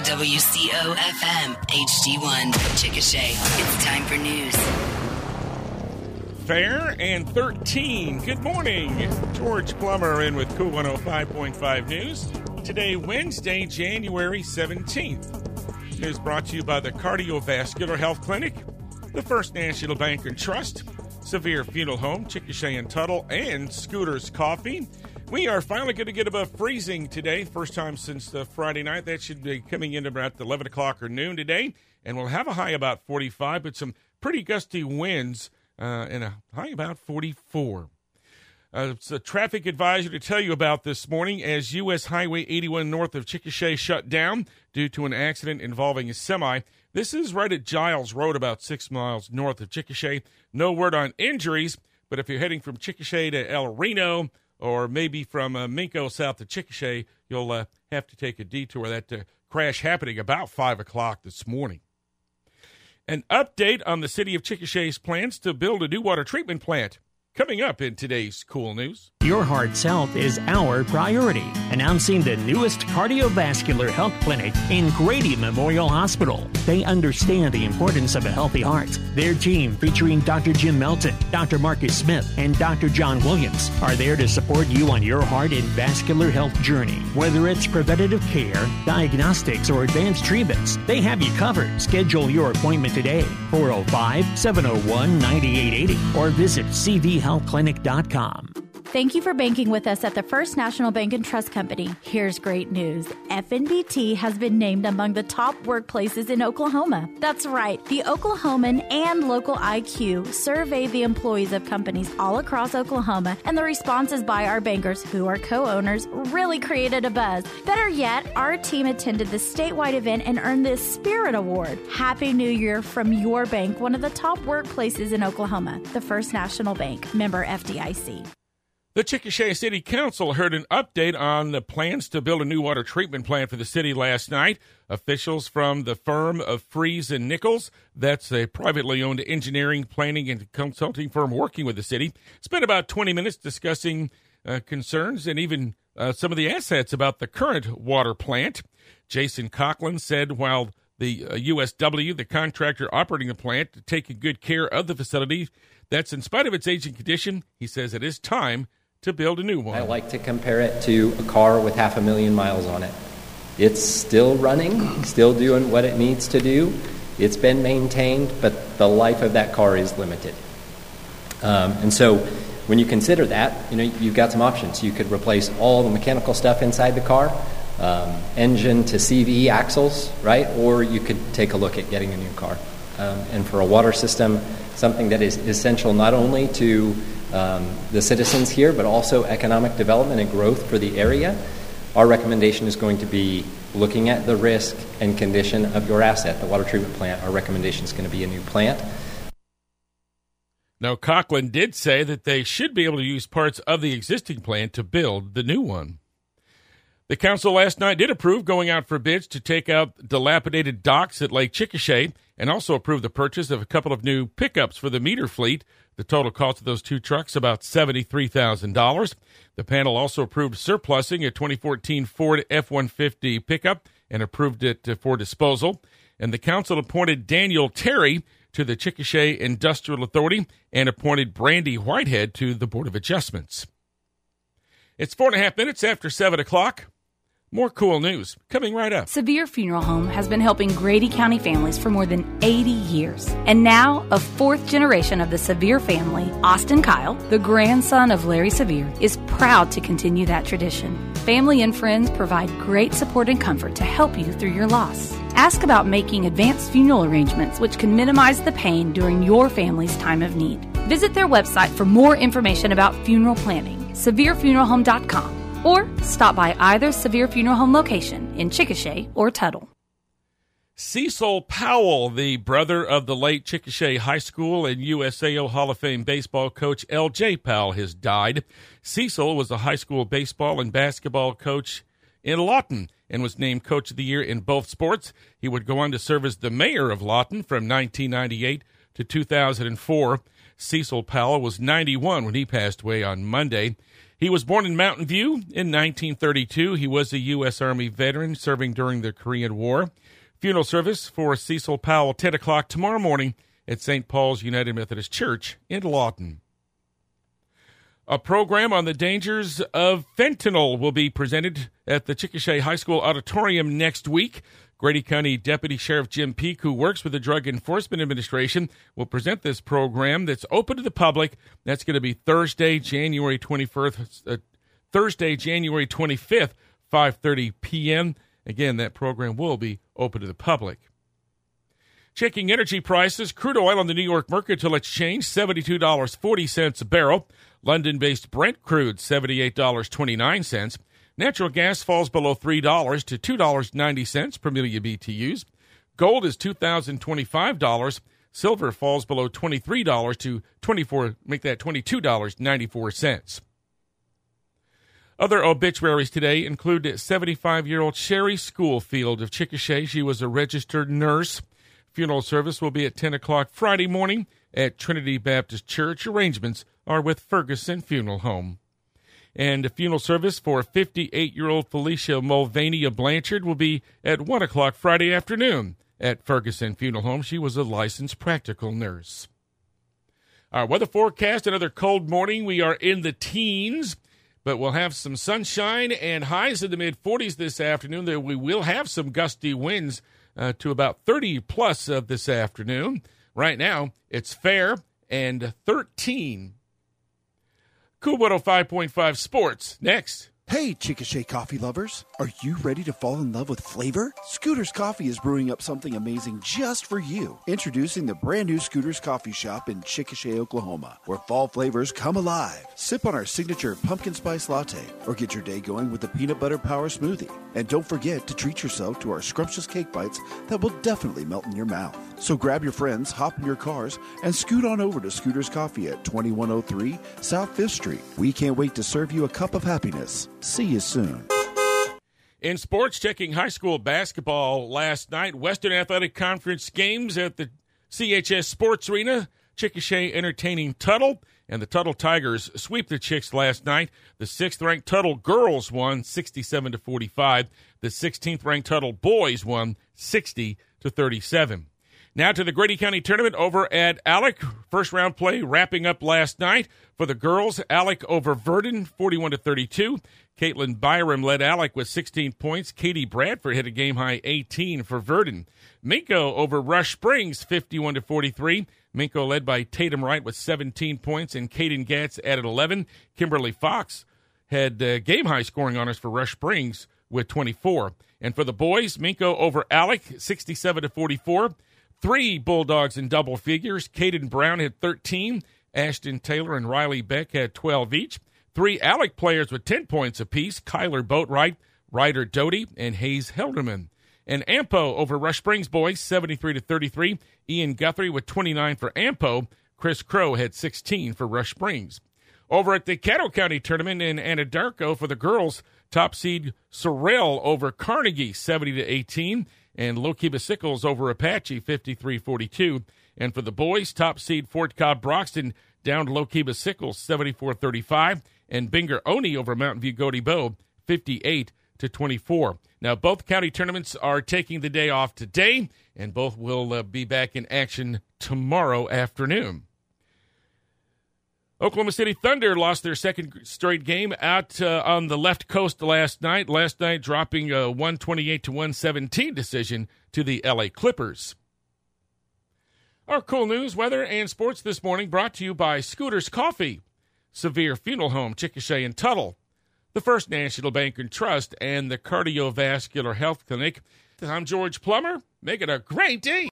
KWCO FM HD1 Chickasha. It's time for news. Fair and 13. Good morning. George Plummer in with KOOL 105.5 News. Today, Wednesday, January 17th. News brought to you by the Cardiovascular Health Clinic, the First National Bank and Trust, Severe Funeral Home, Chickasha and Tuttle, and Scooters Coffee. We are finally going to get above freezing today. First time since the Friday night. That should be coming in about 11 o'clock or noon today. And we'll have a high about 45, but some pretty gusty winds uh, and a high about 44. Uh, it's a traffic advisory to tell you about this morning as U.S. Highway 81 north of Chickasha shut down due to an accident involving a semi. This is right at Giles Road, about six miles north of Chickasha. No word on injuries, but if you're heading from Chickasha to El Reno or maybe from uh, Minco south to Chickasha, you'll uh, have to take a detour. That uh, crash happening about 5 o'clock this morning. An update on the city of Chickasha's plans to build a new water treatment plant. Coming up in today's KOOL News. Your heart's health is our priority. Announcing the newest cardiovascular health clinic in Grady Memorial Hospital. They understand the importance of a healthy heart. Their team, featuring Dr. Jim Melton, Dr. Marcus Smith, and Dr. John Williams, are there to support you on your heart and vascular health journey. Whether it's preventative care, diagnostics, or advanced treatments, they have you covered. Schedule your appointment today, 405 701 9880, or visit CV healthclinic.com. Thank you for banking with us at the First National Bank and Trust Company. Here's great news. FNBT has been named among the top workplaces in Oklahoma. That's right. The Oklahoman and Local IQ surveyed the employees of companies all across Oklahoma, and the responses by our bankers, who are co-owners, really created a buzz. Better yet, our team attended the statewide event and earned the Spirit Award. Happy New Year from your bank, one of the top workplaces in Oklahoma, the First National Bank, member FDIC. The Chickasha City Council heard an update on the plans to build a new water treatment plant for the city last night. Officials from the firm of Freese and Nichols, that's a privately owned engineering, planning, and consulting firm working with the city, spent about 20 minutes discussing uh, concerns and even uh, some of the assets about the current water plant. Jason Coughlin said while the uh, USW, the contractor operating the plant, taking good care of the facility, that's in spite of its aging condition, he says it is time to build a new one. I like to compare it to a car with half a million miles on it. It's still running, still doing what it needs to do. It's been maintained, but the life of that car is limited. Um, and so, when you consider that, you know you've got some options. You could replace all the mechanical stuff inside the car, um, engine to CV axles, right? Or you could take a look at getting a new car. Um, and for a water system, something that is essential not only to um, the citizens here, but also economic development and growth for the area, our recommendation is going to be looking at the risk and condition of your asset, the water treatment plant. Our recommendation is going to be a new plant. Now, Coughlin did say that they should be able to use parts of the existing plant to build the new one. The council last night did approve going out for bids to take out dilapidated docks at Lake Chickasha and also approved the purchase of a couple of new pickups for the meter fleet. The total cost of those two trucks about $73,000. The panel also approved surplusing a 2014 Ford F-150 pickup and approved it uh, for disposal. And the council appointed Daniel Terry to the Chickasha Industrial Authority and appointed Brandy Whitehead to the Board of Adjustments. It's four and a half minutes after seven o'clock. More cool news coming right up. Severe Funeral Home has been helping Grady County families for more than 80 years. And now, a fourth generation of the Severe family, Austin Kyle, the grandson of Larry Severe, is proud to continue that tradition. Family and friends provide great support and comfort to help you through your loss. Ask about making advanced funeral arrangements which can minimize the pain during your family's time of need. Visit their website for more information about funeral planning, severefuneralhome.com or stop by either Severe Funeral Home location in Chickasha or Tuttle. Cecil Powell, the brother of the late Chickasha High School and USAO Hall of Fame baseball coach L.J. Powell, has died. Cecil was a high school baseball and basketball coach in Lawton and was named Coach of the Year in both sports. He would go on to serve as the mayor of Lawton from 1998 to 2004. Cecil Powell was 91 when he passed away on Monday. He was born in Mountain View in 1932. He was a U.S. Army veteran serving during the Korean War. Funeral service for Cecil Powell, 10 o'clock tomorrow morning at St. Paul's United Methodist Church in Lawton. A program on the dangers of fentanyl will be presented at the Chickasha High School auditorium next week. Grady County Deputy Sheriff Jim Peak, who works with the Drug Enforcement Administration, will present this program that's open to the public. That's going to be Thursday, January 21st, uh, Thursday, January 25th, 5:30 p.m. Again, that program will be open to the public. Checking energy prices, crude oil on the New York Mercantile Exchange, $72.40 a barrel. London based Brent crude, $78.29. Natural gas falls below $3 to $2.90 per million BTUs. Gold is $2,025. Silver falls below $23 to 24 make that $22.94. Other obituaries today include 75-year-old Sherry Schoolfield of Chickasha. She was a registered nurse. Funeral service will be at 10 o'clock Friday morning at Trinity Baptist Church. Arrangements are with Ferguson Funeral Home. And a funeral service for 58 year old Felicia Mulvaney of Blanchard will be at 1 o'clock Friday afternoon at Ferguson Funeral Home. She was a licensed practical nurse. Our weather forecast another cold morning. We are in the teens, but we'll have some sunshine and highs in the mid 40s this afternoon. There we will have some gusty winds uh, to about 30 plus of this afternoon. Right now, it's fair and 13 KOOL 105.5 Sports. Next. Hey, Chickasha coffee lovers. Are you ready to fall in love with flavor? Scooter's Coffee is brewing up something amazing just for you. Introducing the brand new Scooter's Coffee Shop in Chickasha, Oklahoma, where fall flavors come alive. Sip on our signature pumpkin spice latte or get your day going with the peanut butter power smoothie. And don't forget to treat yourself to our scrumptious cake bites that will definitely melt in your mouth. So grab your friends, hop in your cars, and scoot on over to Scooter's Coffee at 2103 South 5th Street. We can't wait to serve you a cup of happiness. See you soon. In sports, checking high school basketball last night, Western Athletic Conference games at the CHS Sports Arena. Chickasha entertaining Tuttle, and the Tuttle Tigers sweep the Chicks last night. The sixth ranked Tuttle girls won 67 to 45. The 16th ranked Tuttle boys won 60 to 37. Now to the Grady County tournament over at Alex. First round play wrapping up last night for the girls. Alex over Verden, 41 to 32. Caitlin Byram led Alex with 16 points. Katie Bradford hit a game high 18 for Verden. Minco over Rush Springs, 51 to 43. Minco led by Tatum Wright with 17 points, and Caden Gatz added 11. Kimberly Fox had uh, game high scoring honors for Rush Springs with 24. And for the boys, Minco over Alex, 67 to 44. Three Bulldogs in double figures. Caden Brown had 13. Ashton Taylor and Riley Beck had 12 each. Three Alex players with 10 points apiece. Kyler Boatwright, Ryder Doty, and Hayes Helderman. And Ampo over Rush Springs boys, 73 to 33. Ian Guthrie with 29 for Ampo. Chris Crow had 16 for Rush Springs. Over at the Caddo County tournament in Anadarko for the girls, top seed Sorrel over Carnegie, 70 to 18 and Lookeba Sickles over Apache 53-42. And for the boys, top seed Fort Cobb Broxton down to Lookeba Sickles 74-35 and Binger Oney over Mountain View Gotebo 58 to 24. Now both county tournaments are taking the day off today and both will uh, be back in action tomorrow afternoon. Oklahoma City Thunder lost their second straight game out uh, on the left coast last night. Last night, dropping a 128 to 117 decision to the LA Clippers. Our cool news, weather, and sports this morning brought to you by Scooters Coffee, Severe Funeral Home, Chickasha and Tuttle, the First National Bank and Trust, and the Cardiovascular Health Clinic. I'm George Plummer. Make it a great day.